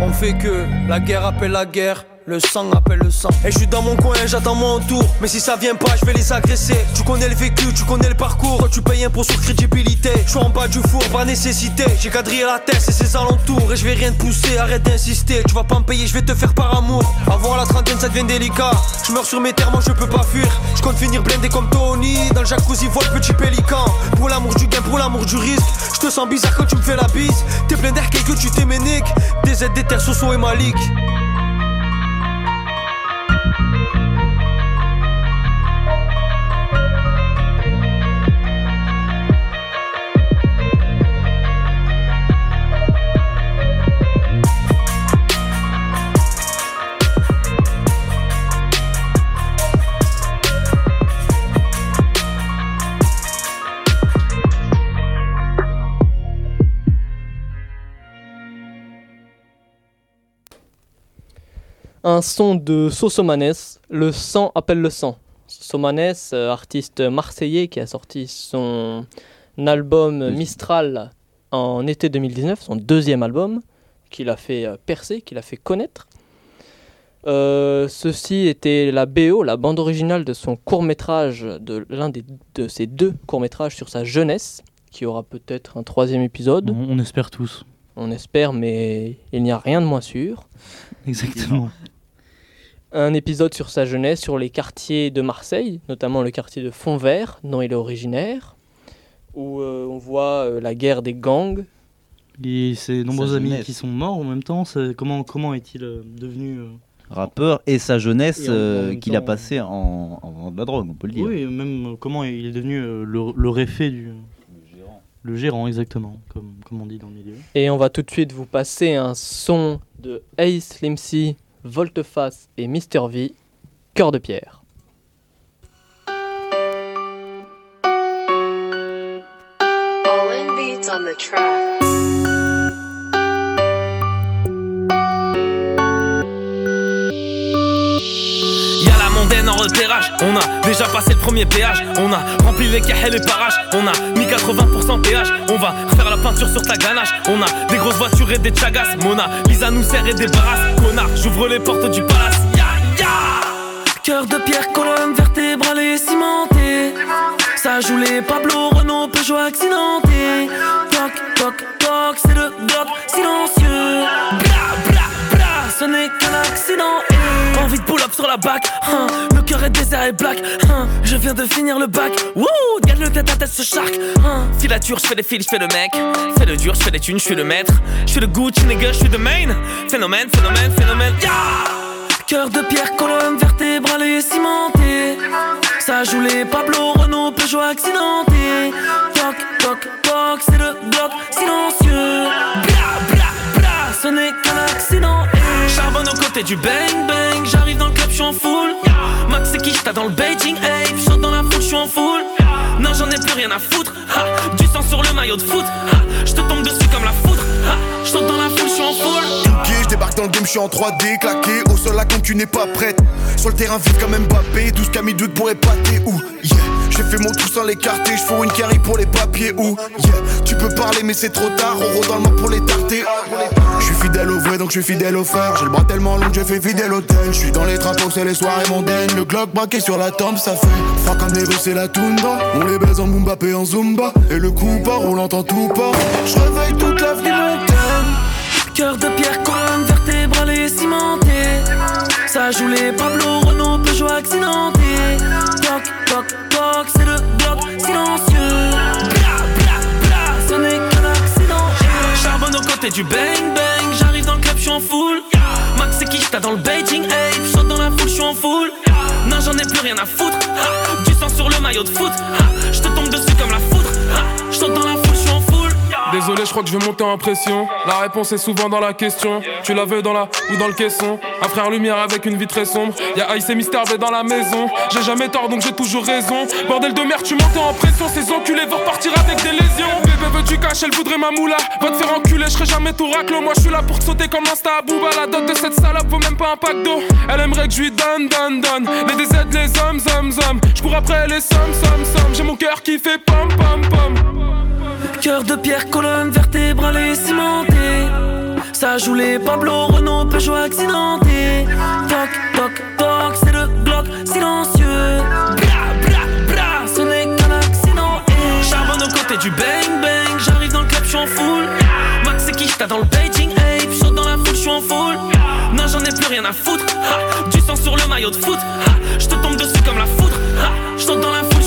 on fait que la guerre appelle la guerre. Le sang appelle le sang. Et je suis dans mon coin, j'attends mon tour. Mais si ça vient pas, je vais les agresser. Tu connais le vécu, tu connais le parcours. Tu payes impôt sur crédibilité. Je suis en bas du four par nécessité. J'ai quadrillé la terre, c'est ses alentours. Et je vais rien te pousser, arrête d'insister. Tu vas pas me payer, je vais te faire par amour. Avoir la trentaine, ça devient délicat. Je meurs sur mes terres, moi je peux pas fuir. Je compte finir blindé comme Tony. Dans le jacuzzi, vois le petit pélican. Pour l'amour du gain, pour l'amour du risque. Je te sens bizarre quand tu me fais la bise. T'es plein d'air, que tu t'es. Des aides, des terres, Soso et Malik. Un son de Sosomanes, Le sang appelle le sang. Sosomanes, euh, artiste marseillais qui a sorti son album Mistral en été 2019, son deuxième album, qu'il a fait euh, percer, qu'il a fait connaître. Euh, ceci était la BO, la bande originale de son court métrage, de l'un de ses deux courts métrages sur sa jeunesse, qui aura peut-être un troisième épisode. On, on espère tous. On espère, mais il n'y a rien de moins sûr. Exactement. Un épisode sur sa jeunesse, sur les quartiers de Marseille, notamment le quartier de Fontvert, dont il est originaire, où euh, on voit euh, la guerre des gangs. Et ses nombreux Sa amis jeunesse. qui sont morts en même temps, c'est- comment, comment est-il euh, devenu. euh, Rappeur et sa jeunesse Et en- en euh, même qu'il a temps- passé en, en vendant de la drogue, on peut le dire. Oui, même euh, comment il est devenu euh, le, le réfé du. Le gérant, exactement, comme, comme on dit dans le milieu. Et on va tout de suite vous passer un son de Ace C, Volteface et Mr V, Cœur de pierre. All in beats on the track. On a déjà passé le premier péage, on a rempli les caches et les parages, on a mis 80% péage, on va refaire la peinture sur ta ganache, on a des grosses voitures et des chagas, Mona, Lisa nous sert et débarrasse, connard, j'ouvre les portes du palace, ya ya. Cœur de pierre, colonne vertébrale et cimentée, ça joue les Pablo, Renault, Peugeot accidenté, toc toc toc, c'est le bloc silencieux, bla bla bla, ce n'est qu'un accident. Envie de up sur la bac, hein. le cœur est désert et black. hein. Je viens de finir le bac, wouh, gagne le tête à tête ce shark. hein. Filature, je fais des fils, je fais le mec. Fais le dur, je fais des thunes, je suis le maître. Je suis le Gucci nigga, je suis de main. Phénomène, phénomène, phénomène, ya. Cœur de pierre, colonne vertébrale et cimentée. Ça joue les Pablo, Renault, Peugeot accidenté. Toc, toc, toc, c'est le bloc silencieux. Bla, bla, bla, ce n'est qu'un accident. Côtés du bang bang. J'arrive dans le club, je suis en full. Max c'est qui j't'as dans le Beijing Ape. Je dans la foule, je suis en full. Non, j'en ai plus rien à foutre. Du sang sur le maillot de foot. Je te tombe dessus comme la foudre. Je saute dans la foule, je suis en full. Ok, je débarque dans le game, je suis en 3D, claqué au sol là quand tu n'es pas prête. Sur le terrain vite comme Mbappé, 12 Camille Dude pour épater ou yeah. J'ai fait mon trou sans l'écarter, je fous une carry pour les papiers ou yeah. Tu peux parler mais c'est trop tard, Oro dans le mort pour les tarter. Je suis fidèle au vrai donc je suis fidèle au frère. J'ai le bras tellement long que j'ai fait fidèle au tel. Je suis dans les trappes, c'est les soirées mondaines. Le Glock braqué sur la tempe, ça fait comme des Russes et la tundra. On les baise en Mbappé en Zumba. Et le coup part, on l'entend tout part. Je réveille toute l'avenue montagne. Cœur de pierre, colonne vertébrale et cimentée. Ça joue les Pablo, Renault, Peugeot Toc, toc, toc, c'est le bloc silencieux. Bla, bla, bla, ce n'est qu'un accident. Charbonne aux côtés du bang bang. J'arrive dans le club, je suis en full. Max qui? J't'as dans le Beijing Ape. Saute dans la foule, je suis en full. Non, j'en ai plus rien à foutre. Du sang sur le maillot de foot. Je te tombe dessus comme la foudre. Je dans la foule, je suis en full. Désolé, je crois que je vais monter en pression. La réponse est souvent dans la question. Tu la veux dans la ou dans le caisson Un frère lumière avec une vie très sombre. Y'a Ice et Mister V dans la maison. J'ai jamais tort donc j'ai toujours raison. Bordel de merde, tu montes en pression. Ces enculés vont repartir avec des lésions. Bébé veut du cash, elle voudrait ma moula. Va te faire enculer, je serai jamais tout raclo. Moi je suis là pour te sauter comme Insta à Booba. La dot de cette salope vaut même pas un pack d'eau. Elle aimerait que je lui donne, donne, donne. Les DZ, les hommes, hommes, hommes. Je cours après les sommes, sommes, sommes. J'ai mon cœur qui fait pom, pom, pom. Cœur de pierre, colonne vertébrale et cimentée. Ça joue les Pablo, Renault, Peugeot accidenté. Toc, toc, toc, c'est le bloc silencieux. Bla, bla, bla, ce n'est qu'un accident. eh. Charbonne aux côtés du bang bang. J'arrive dans le club, je suis en full. Max qui? J't'as dans le Beijing Ape. Saute dans la foule, je suis en full. Non, j'en ai plus rien à foutre. Du sang sur le maillot de foot. Je te tombe dessus comme la foudre. Je saute dans la foule,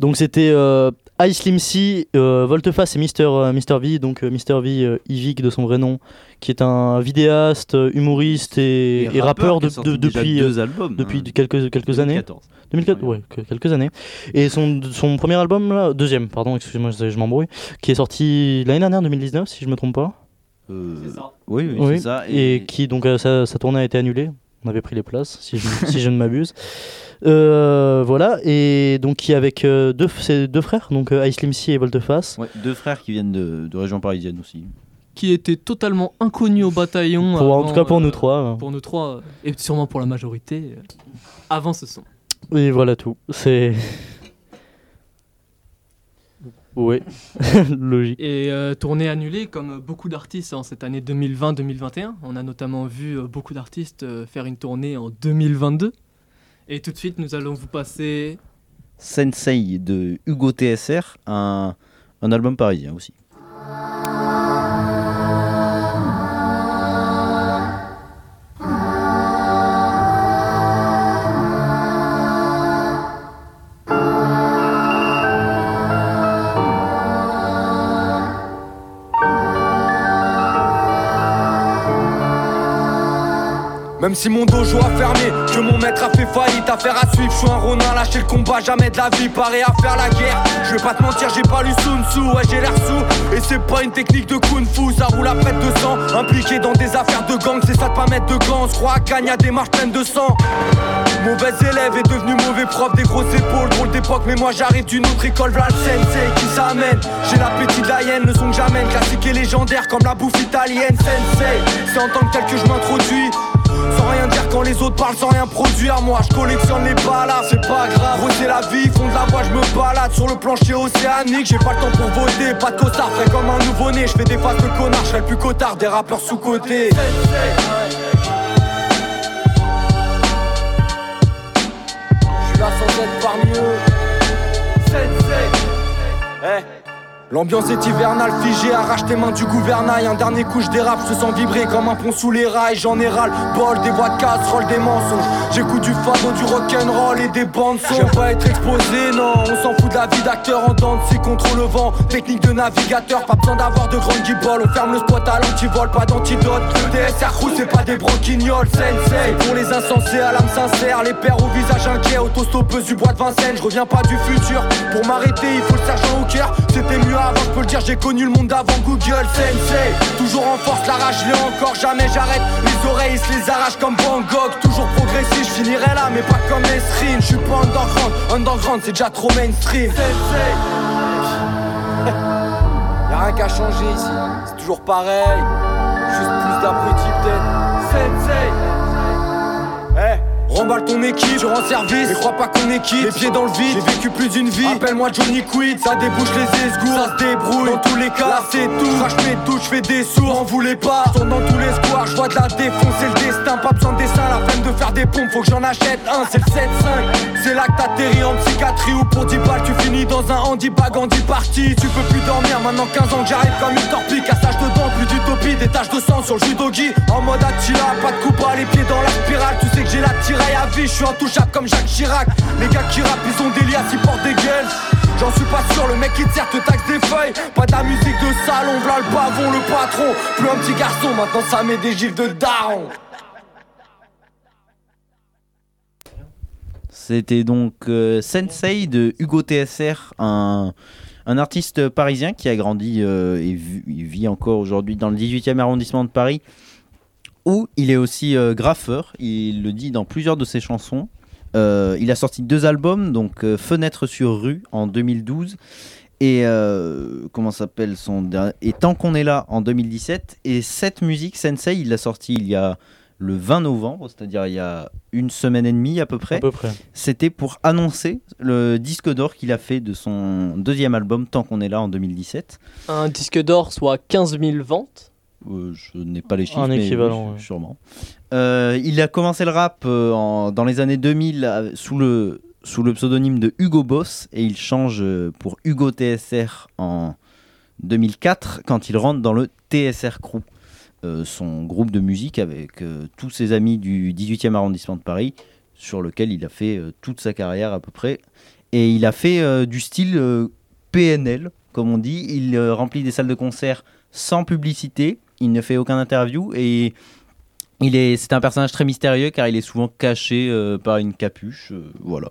Donc c'était euh, Ice Slim C, euh, Volteface et Mister, euh, Mister V, donc euh, Mister V, euh, Yvick de son vrai nom, qui est un vidéaste, euh, humoriste et, Et et rappeur de- de- depuis, deux euh, albums, depuis hein. quelques, quelques années. 2014. 2004, ouais, que- quelques années. Et son, son premier album, là, deuxième, pardon, excusez-moi, je, je m'embrouille, qui est sorti l'année dernière, 2019, si je me trompe pas. Euh, C'est ça. Oui, oui, Oui, c'est ça. Et, qui donc euh, sa, sa tournée a été annulée. On avait pris les places, si je, si je ne m'abuse. Euh, voilà, et donc qui est avec euh, deux, ses deux frères, donc euh, Ice Limsi et Volteface. Ouais, deux frères qui viennent de, de région parisienne aussi. Qui était totalement inconnu au bataillon. Pour- en tout cas pour nous euh, trois, hein. Pour nous trois, euh, et sûrement pour la majorité, euh, avant ce son. Et voilà tout. C'est. Oui, logique. Et euh, tournée annulée comme beaucoup d'artistes en cette année 2020-2021. On a notamment vu beaucoup d'artistes faire une tournée en 2022. Et tout de suite, nous allons vous passer Sensei de Hugo TSR, un, un album parisien aussi. Même si mon dojo a fermé, que mon maître a fait faillite, affaire à suivre, je suis un ronin, lâcher le combat, jamais de la vie, paré à faire la guerre. Je vais pas te mentir, j'ai pas lu Sun Tzu, ouais j'ai l'air sous, et c'est pas une technique de kung fu, ça roule à près de sang, impliqué dans des affaires de gang, c'est ça de pas mettre de gants, se croit à a des marches pleines de sang. Mauvais élève est devenu mauvais prof, des grosses épaules, drôle d'époque, mais moi j'arrive d'une autre école, v'là sensei qui s'amène. J'ai l'appétit de la hyène, le son que j'amène, classique et légendaire comme la bouffe italienne, sensei. C'est en tant que tel que je m'introduis. Quand les autres parlent sans rien produire Moi je collectionne les balades, c'est pas grave c'est la vie, fond de la voie je me balade. Sur le plancher océanique, j'ai pas le temps pour voter. Pas de costard, frais comme un nouveau-né Je fais des faces de connard, je le plus cotard Des rappeurs sous-cotés Je suis là sans être parmi eux. Sensei L'ambiance est hivernale, figée, arrache tes mains du gouvernail. Un dernier coup, je dérape, je sens vibrer comme un pont sous les rails. J'en ai ras le bol, des voix de casserole, des mensonges. J'écoute du fado, du rock'n'roll et des bandes son. J'aime pas être exposé, non. On s'en fout de la vie d'acteur en dents, c'est contre le vent. Technique de navigateur, pas besoin d'avoir de grandes guibolles. On ferme le spot à l'antivol, pas d'antidote. DSR crew, c'est pas des broquignoles, sensei. Pour les insensés à l'âme sincère, les pères au visage inquiet, autostoppeuse du bois de Vincennes. Je reviens pas du futur. Pour m'arrêter, il faut le sergent au cœur. C'était mieux avant, je peux le dire, j'ai connu le monde d'avant Google Sensei. Toujours en force, la rage, l'ai encore, jamais j'arrête. Les oreilles, ils se les arrachent comme Van Gogh. Toujours progressif, je finirai là, mais pas comme les streams. Je suis pas underground, underground, c'est déjà trop mainstream. Sensei. Y'a rien qu'à changer ici, c'est toujours pareil. Juste plus d'abrutis peut-être. Sensei. Remballe ton équipe, je rends service, mais crois pas qu'on est quitte. Les pieds dans le vide, j'ai vécu plus d'une vie. Appelle-moi Johnny Quid, ça débouche les esgours Ça se débrouille, dans tous les cas, là c'est tout. Crache mes touches, fais des sourds, en voulez pas. Tourne dans tous les squares, je vois de la défonce, c'est le destin. Pas besoin de dessin, la peine de faire des pompes Faut que j'en achète un, c'est le 7-5 C'est là que t'atterris en psychiatrie Ou pour 10 balles, tu finis dans un handibag en 10 parties Tu peux plus dormir, maintenant 15 ans que j'arrive comme une torpille. Cassage de dents, plus d'utopie, des taches de sang sur le judogi. En mode Attila, pas de coupe les pieds dans la spirale. Tu sais que j'ai la tiraille à vie, je suis intouchable comme Jacques Chirac. Les gars qui rappent, ils ont des liasses, ils portent des gueules. J'en suis pas sûr, le mec qui sert te taxe des feuilles. Pas de la musique de salon, v'là le pavon, le patron. Plus un petit garçon, maintenant ça met des gifs de daron C'était donc euh, Sensei de Hugo TSR, un, artiste parisien qui a grandi euh, et vit encore aujourd'hui dans le 18e arrondissement de Paris, où il est aussi euh, graffeur. Il le dit dans plusieurs de ses chansons. Il a sorti deux albums, donc Fenêtre sur rue en 2012 et comment s'appelle son et Tant qu'on est là en 2017 et cette musique Sensei il l'a sorti il y a le 20 novembre, c'est-à-dire il y a une semaine et demie à peu près. C'était pour annoncer le disque d'or qu'il a fait de son deuxième album Tant qu'on est là en 2017. un disque d'or, soit 15 000 ventes. Euh, je n'ai pas les chiffres, Un mais équivalent, oui, ouais. sûrement. Euh, il a commencé le rap euh, en- dans les années 2000 euh, sous le, sous le pseudonyme de Hugo Boss et il change pour Hugo TSR en 2004 quand il rentre dans le TSR Crew, son groupe de musique avec euh, tous ses amis du 18e arrondissement de Paris sur lequel il a fait euh, toute sa carrière à peu près. Et il a fait euh, du style euh, PNL, comme on dit. Il euh, remplit des salles de concert sans publicité. Il ne fait aucun interview et il est, c'est un personnage très mystérieux car il est souvent caché euh, par une capuche. euh, voilà.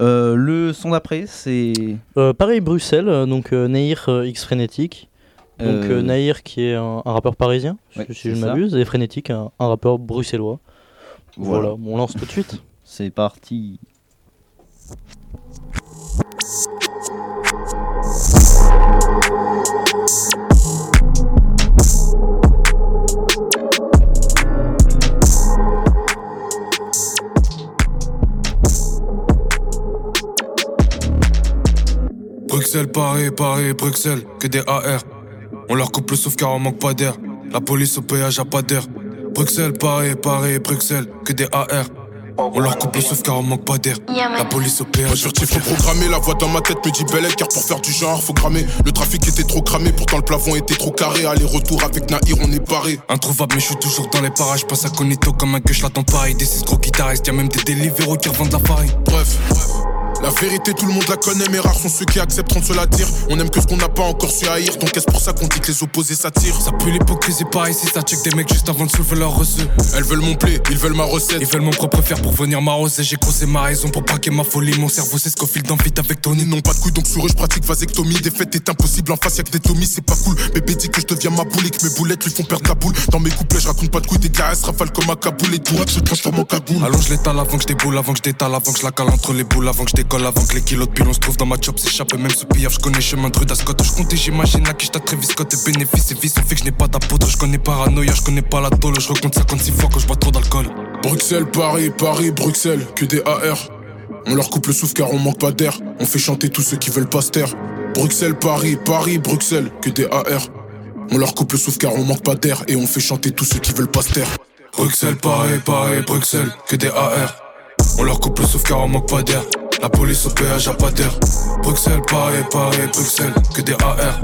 Euh, le son d'après, c'est Euh, pareil, Bruxelles, euh, donc euh, Neir euh, X Frénétique. Donc Euh, euh, Nahir qui est un, un rappeur parisien, si- Ouais, si c'est je ne m'abuse, et Frénétique, un, un rappeur bruxellois. Voilà. Voilà, on lance tout de suite. C'est parti. Bruxelles, Paris, Paris, Bruxelles, que des AR. On leur coupe le souffle car on manque pas d'air. La police au péage a pas d'air. Bruxelles, Paris, Paris, Bruxelles, que des AR. On leur coupe le souffle car on manque pas d'air. La police au péage. Furtif, faut programmer, la voix dans ma tête me dit belle car pour faire du genre, faut cramer. Le trafic était trop cramé, pourtant le plafond était trop carré. Aller-retour avec Nahir, on est paré. Introuvable, mais je suis toujours dans les parages. Passe à Conito comme un que je l'attends pareil. Des 6 gros guitaristes, y'a même des délivéraux qui revendent la farine. Bref. La vérité, tout le monde la connaît, mais rares sont ceux qui accepteront de se la dire. On aime que ce qu'on n'a pas encore su haïr, donc est-ce pour ça qu'on dit que les opposés s'attirent? Ça pue l'hypocrisie pas ici, ça check des mecs juste avant de soulever leur reçu. Elles veulent mon blé, ils veulent ma recette. Ils veulent mon propre fer pour venir m'arroser. J'ai creusé ma raison pour braquer ma folie. Mon cerveau, c'est ce qu'au fil d'un avec Tony. N'ont pas de couilles, donc sur eux, je pratique vasectomie. Défaite est impossible, en face y'a que des tomies, c'est pas cool. Bébé dit que je deviens ma boule et que mes boulettes lui font perdre la boule. Dans mes couplets, je raconte pas de couilles, des caresses rafale comme à Kaboul et tout rap se transforme en cagoule. Allonge l'étal avant que je déboule, avant que je détale, avant que je la cale entre les boules, avant que je avant que les kilos de pilon se trouvent dans ma chop, s'échappe. Même ce pillage, je connais chemin de rue d'Ascot. Je comptais, j'imagine, à qui je Scott. Et bénéfices et vices ont fait que je n'ai pas d'apôtre. Je connais paranoïa, je connais pas la tôle. Je recompte 56 fois quand je bois trop d'alcool. Bruxelles, Paris, Paris, Bruxelles, que des AR. On leur coupe le souffle car on manque pas d'air. On fait chanter tous ceux qui veulent pas se taire. Bruxelles, Paris, Paris, Bruxelles, que des AR. On leur coupe le souffle car on manque pas d'air. Et on fait chanter tous ceux qui veulent pas se taire. Bruxelles, Paris, Paris, Bruxelles, que des AR. On leur coupe le souffle car on manque pas d'air. La police au péage a pas d'air. Bruxelles, Paris, Paris, Bruxelles, que des AR.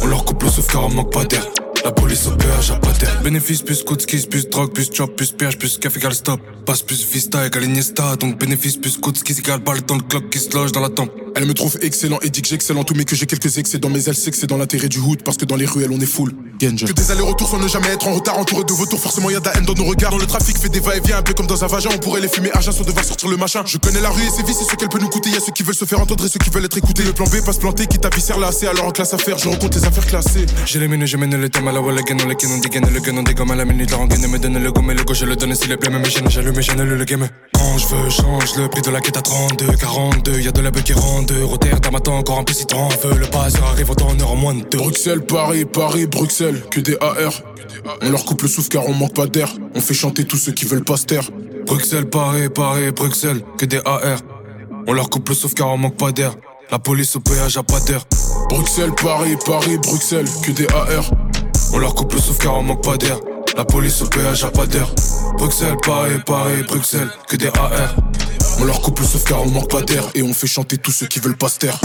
On leur coupe le souffle car on manque pas d'air. La police au pas d'air. Bénéfice plus coup de skis, plus drogue, plus chop, plus péage, plus café égale stop. Passe plus vista égale Iniesta. Donc bénéfice plus coup de skis égale balle dans le clock qui se loge dans la tempe. Elle me trouve excellent et dit que j'excellent tout mais que j'ai quelques excédents mais elle sait que c'est dans l'intérêt du hood parce que dans les ruelles on est full Genja. Que des allers-retours sans ne jamais être en retard entouré de vautours forcément y a de la haine dans nos regards dans le trafic fait des va-et-vient un peu comme dans un vagin on pourrait les fumer à sans devoir sortir le machin je connais la rue et ses vices et ce qu'elle peut nous coûter y a ceux qui veulent se faire entendre et ceux qui veulent être écoutés le plan B pas se planter qui viscère là c'est alors en classe à faire je rencontre les affaires classées J'ai les mines, je mène le thème à la wall again, on les canons dégaine le gun, on dégomme à la minute, la rengaine me donne le gomme et le go, je le donne s'il est plein, mais j'aime, j'allume et j'annule le game. Quand je veux, change le prix de la quête à 32, 42, y'a de la beuh qui rend deux, Rotterdam attend encore un peu si t'en veux, le passeur arrive en temps en heure en moins de deux. Bruxelles, Paris, Paris, Bruxelles, que des AR. On leur coupe le souffle car on manque pas d'air. On fait chanter tous ceux qui veulent pas se taire. Bruxelles, Paris, Paris, Bruxelles, que des AR. On leur coupe le souffle car on manque pas d'air. La police au péage a pas d'air. Bruxelles, Paris, Paris, Bruxelles, que des AR. On leur coupe le souffle car on manque pas d'air. La police au péage a pas d'air. Bruxelles, Paris, Paris, Bruxelles, que des AR. On leur coupe le souffle car on manque pas d'air. Et on fait chanter tous ceux qui veulent pas se taire.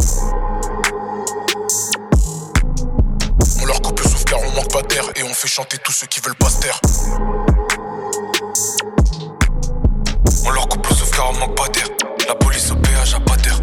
On leur coupe le souffle car on manque pas d'air. Et on fait chanter tous ceux qui veulent pas se taire. On leur coupe le souffle car on manque pas d'air. La police au péage a pas d'air.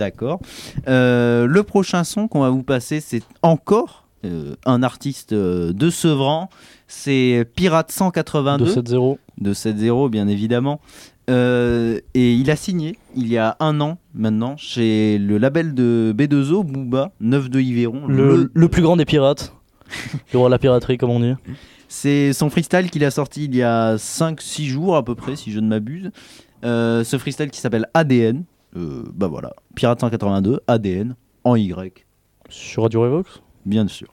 D'accord. Euh, le prochain son qu'on va vous passer, c'est encore euh, un artiste euh, de Sevran. C'est Pirate 182. De 7-0. De 7-0, bien évidemment. Euh, et il a signé il y a un an maintenant chez le label de B2O, Booba, 9 de Yveron. Le, le plus grand des pirates. le roi de la piraterie, comme on dit. C'est son freestyle qu'il a sorti il y a 5-6 jours à peu près, si je ne m'abuse. Ce freestyle qui s'appelle ADN. Euh, bah voilà, Pirate 182, ADN, en Y. Sur Radio Revox? Bien sûr.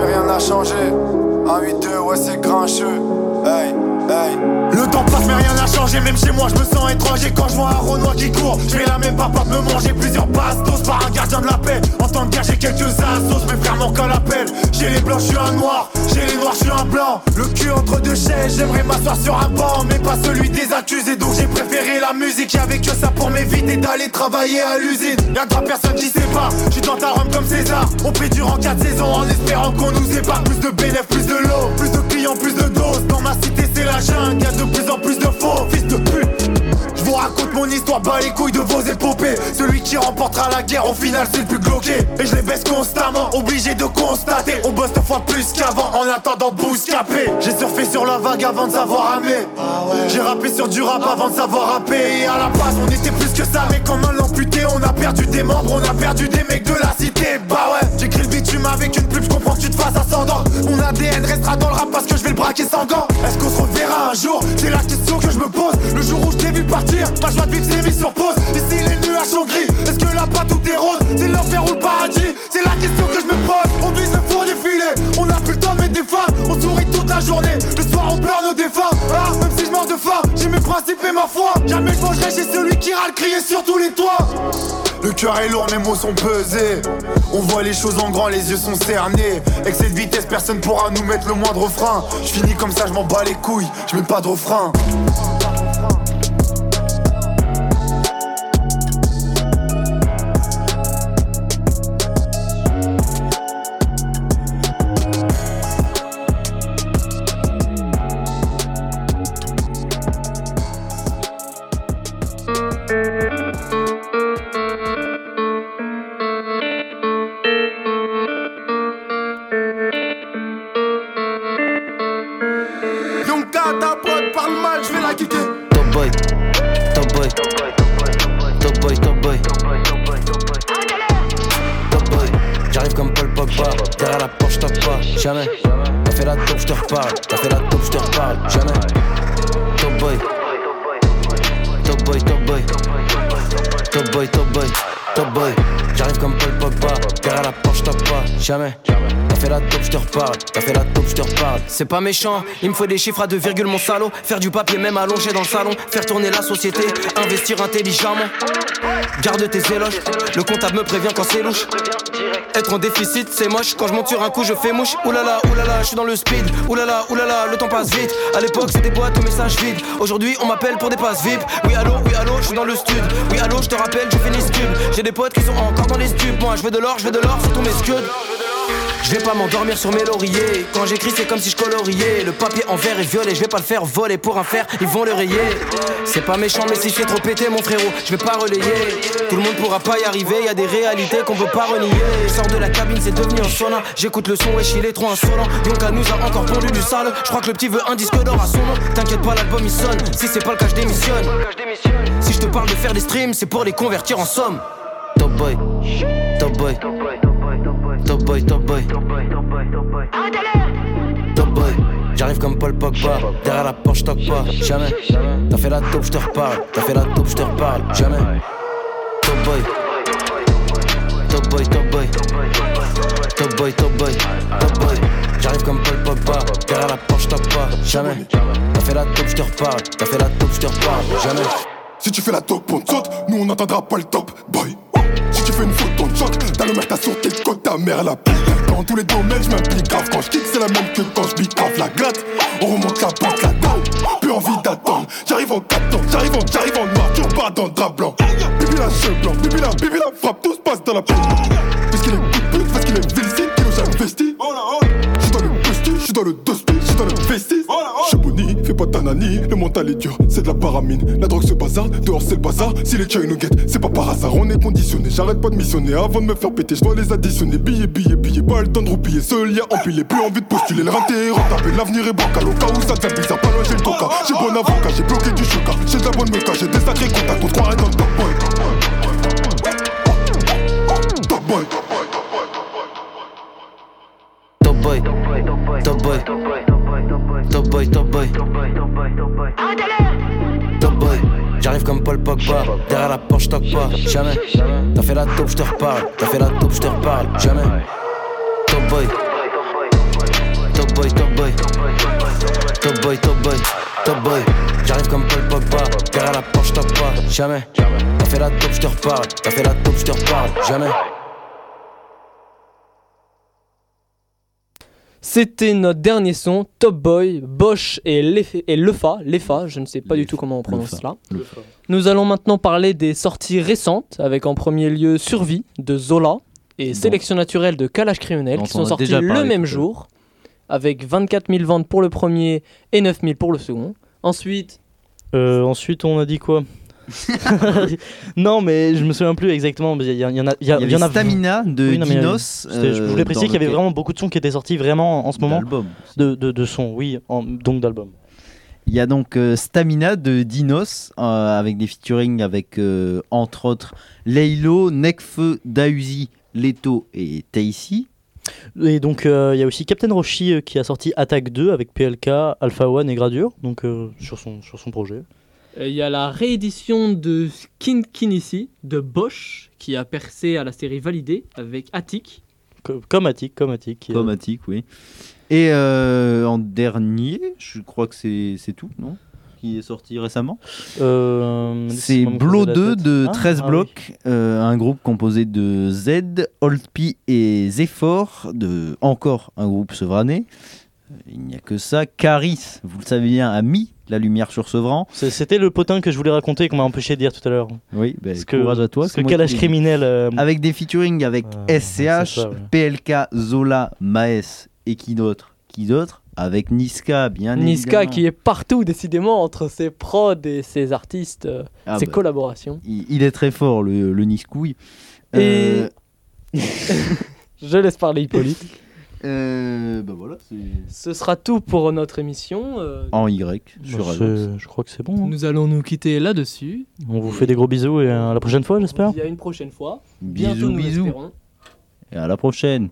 Rien n'a changé. 1, 8, 2, ouais c'est grincheux. Hey, Le temps passe mais rien n'a changé, même chez moi je me sens étranger quand je vois un Renoir qui court. Je la même pas me manger plusieurs bastos par un gardien de la paix. En temps de guerre, j'ai quelques assos, mes frères m'ont qu'à l'appel. J'ai les blancs, je suis un noir. J'ai les noirs, je suis un blanc. Le cul entre deux chaises, j'aimerais m'asseoir sur un banc, mais pas celui des accusés. Donc j'ai préféré la musique. Y'avait que ça pour m'éviter d'aller travailler à l'usine. Y'a trois personnes qui sait pas. J'suis dans ta Rome comme César. On prie durant 4 saisons en espérant qu'on nous épargne. Plus de bénéfices, plus de l'eau, plus de clients, plus de doses. Dans ma cité, c'est la jungle. Y'a de plus en plus de faux, fils de pute. Je vous raconte mon histoire, bas les couilles de vos épopées. Celui qui remportera la guerre, au final, c'est le plus glauqué. Et je les baisse constamment, obligé de constater. On bosse deux fois plus qu'avant en attendant bouscaper. J'ai surfé sur la vague avant de savoir ramer. J'ai rappé sur du rap avant de savoir rapper. Et à la base, on était plus que ça, mais comme un l'amputé, on a perdu des membres, on a perdu des mecs de la cité. Bah ouais, j'écris le bitume avec une pub, je comprends que tu te fasses ascendant. Mon ADN restera dans le rap parce que je vais le braquer sans gants. Est-ce qu'on se C'est la question que je me pose. Le jour où je t'ai vu partir, pas joie de vivre, c'est mis sur pause. Ici, les nuages sont gris. Est-ce que là-bas tout est rose C'est l'enfer ou le paradis? C'est la question que je me pose. On vise le four défilé. On a Le soir, on pleure nos défunts. Ah, même si je meurs de faim, j'ai mes principes et ma foi. Jamais je mangerai chez celui qui râle crier sur tous les toits. Le cœur est lourd, mes mots sont pesés. On voit les choses en grand, les yeux sont cernés. Avec cette vitesse, personne pourra nous mettre le moindre frein. Je finis comme ça, je m'en bats les couilles, je mets pas de refrain. Тобой, тобой, тобой Жарим към пъл пък ба Гара поща па Шаме Шаме fait la taupe, j'te reparle, t'as fait la taupe, j'te reparle. C'est pas méchant, il me faut des chiffres à deux virgules mon salaud. Faire du papier même allongé dans le salon, faire tourner la société, investir intelligemment. Garde tes éloges, le comptable me prévient quand c'est louche. Être en déficit, c'est moche. Quand je monte sur un coup, je fais mouche. Oulala, oulala, je suis dans le speed. Oulala, oulala, le temps passe vite. À l'époque, c'était boîte aux messages vides. Aujourd'hui, on m'appelle pour des passes VIP. Oui, allô, oui, allô, je suis dans le stud. Oui, allô, je te rappelle, je fais. J'ai des potes qui sont encore dans les stupes. Moi, je veux de l'or, je veux de l'or sur tous mes scuds. Je vais pas m'endormir sur mes lauriers. Quand j'écris, c'est comme si je coloriais. Le papier en vert et violet, je vais pas le faire voler pour un fer, ils vont le rayer. C'est pas méchant, mais si je fais trop péter, mon frérot, je vais pas relayer. Tout le monde pourra pas y arriver, y a des réalités qu'on peut pas renier. Sors de la cabine, c'est devenu un sauna. J'écoute le son, wesh, il est trop insolent. Yonka nous a encore pondu du sale. Je crois que le petit veut un disque d'or à son nom. T'inquiète pas, l'album il sonne. Si c'est pas le cas, je démissionne. Si je te parle de faire des streams, c'est pour les convertir en somme. Top boy, top boy, top boy, top boy, top boy. Top boy, j'arrive comme Paul Pogba. Derrière la porte, j'toque pas, jamais. T'as fait la taupe, j'te reparle. T'as fait la taupe, j'te reparle, jamais. Top boy, top boy, top boy. Top boy, top boy, top boy. J'arrive comme Paul Pogba. Derrière la porte, j'toque pas, jamais. T'as fait la taupe, j'te reparle. T'as fait la taupe, j'te reparle, jamais. Si tu fais la taupe, on te saute, nous on n'entendra pas le top, boy. Tu fais une faute, on te choque, ta mère t'a sauté le code, ta mère la pute. Dans tous les domaines, je m'implique grave. Quand je kick, c'est la même que quand je grave la glatte. On remonte la pente, la dalle. Plus envie d'attendre. J'arrive en 4 ans, j'arrive en, j'arrive en noir, tu repars dans le drap blanc. Bibi la cheveux blanc, bibi la, bibi la frappe, tout se passe dans la pute. Parce qu'il est de pute, parce qu'il est vilcine, qu'il nous a investi. J'suis dans le busti, j'suis dans le dospi, j'suis dans le vestis. Fais pas ta nani, le mental est dur, c'est de la paramine. La drogue se bazar, dehors c'est le bazar. Si les ils nous guettent, c'est pas par hasard, on est conditionné. J'arrête pas de missionner avant de me faire péter, j'dois les additionner. Billets, billets, billets, pas le temps de roupiller. Seul lien empilé, plus envie de postuler. Le raté rentable, l'avenir est bancal. Au cas où ça devient bizarre, pas loin j'ai le toca. J'ai bon avocat, j'ai bloqué du choca. J'ai de la bonne j'ai des sacrés contacts. On croirait dans le top boy. Top boy. Top boy, top boy, top boy, top boy, top boy. J'arrive comme Paul Pogba, derrière la porte j'toque pas, jamais. T'as fait la taupe, j'te reparle, t'as fait la taupe, j'te reparle, jamais. Top boy, top boy, top boy, top boy, top boy, top boy. J'arrive comme Paul Pogba, derrière la porte, j'tape pas, jamais. T'as fait la top, j'te reparle, t'as fait la top, j'te reparle, jamais. C'était notre dernier son, Top Boy, Bosch et, Lef- et Lefa, Lefa, je ne sais pas du tout comment on prononce Lefa. cela. Lefa. Nous allons maintenant parler des sorties récentes, avec en premier lieu Survie de Zola et Sélection naturelle de Kalash Criminel, qui on sont sortis déjà le même jour, avec 24 000 ventes pour le premier et 9 000 pour le second. Ensuite, Euh, ensuite, on a dit quoi? Non, mais je me souviens plus exactement. Il y, en a. Il y, en a Stamina de non, euh, Dinos, je euh, voulais préciser dans qu'il y avait lequel- vraiment beaucoup de sons qui étaient sortis vraiment en ce moment. De, de, de sons, oui, en- donc d'albums. Il y a donc euh, Stamina de Dinos euh, avec des featuring avec euh, entre autres Leilo, Nekfeu, Dausi, Leto et Taisi. Et donc, euh, il y a aussi Captain Roshi euh, qui a sorti Attack 2 avec PLK, Alpha One et Gradure, donc euh, sur, son, sur son projet. Euh, il y a la réédition de Skin Kinisi de Bosch, qui a percé à la série validée avec Attic. Co- Comme Attic, comme Attic. Comme Attic, oui. Et euh, en dernier, je crois que c'est c'est tout, non? Qui est sorti récemment? Euh, C'est laissez-moi me Blo creuser la 2 tête. de Ah, 13 ah oui. blocs, euh, un groupe composé de Z, Oldpi et Zephyr, de encore un groupe sevrané. Euh, Il n'y a que ça. Caris, vous le savez bien, a mis la lumière sur Sevran. C'est- C'était le potin que je voulais raconter et qu'on m'a empêché de dire tout à l'heure. Oui, ben, Parce que, courage à toi. parce c'est que moi Calage criminel. euh, Avec des featuring avec SCH, ça, ouais. PLK, Zola, Maes et qui d'autre? Qui d'autre? Avec Niska, bien Niska évidemment. qui est partout décidément entre ses prods et ses artistes, euh, Ah ses bah. collaborations. Il, il est très fort, le, le Niskouille. Et- Euh, Je laisse parler Hippolyte. euh, bah voilà, Ce sera tout pour notre émission. euh, en Y sur Bah, c'est- je crois que c'est bon. hein. Nous allons nous quitter là-dessus. On vous fait des gros bisous et à la prochaine fois, j'espère. Il y a une prochaine fois. Bisous, nous bisous. l'espérons. Et à la prochaine.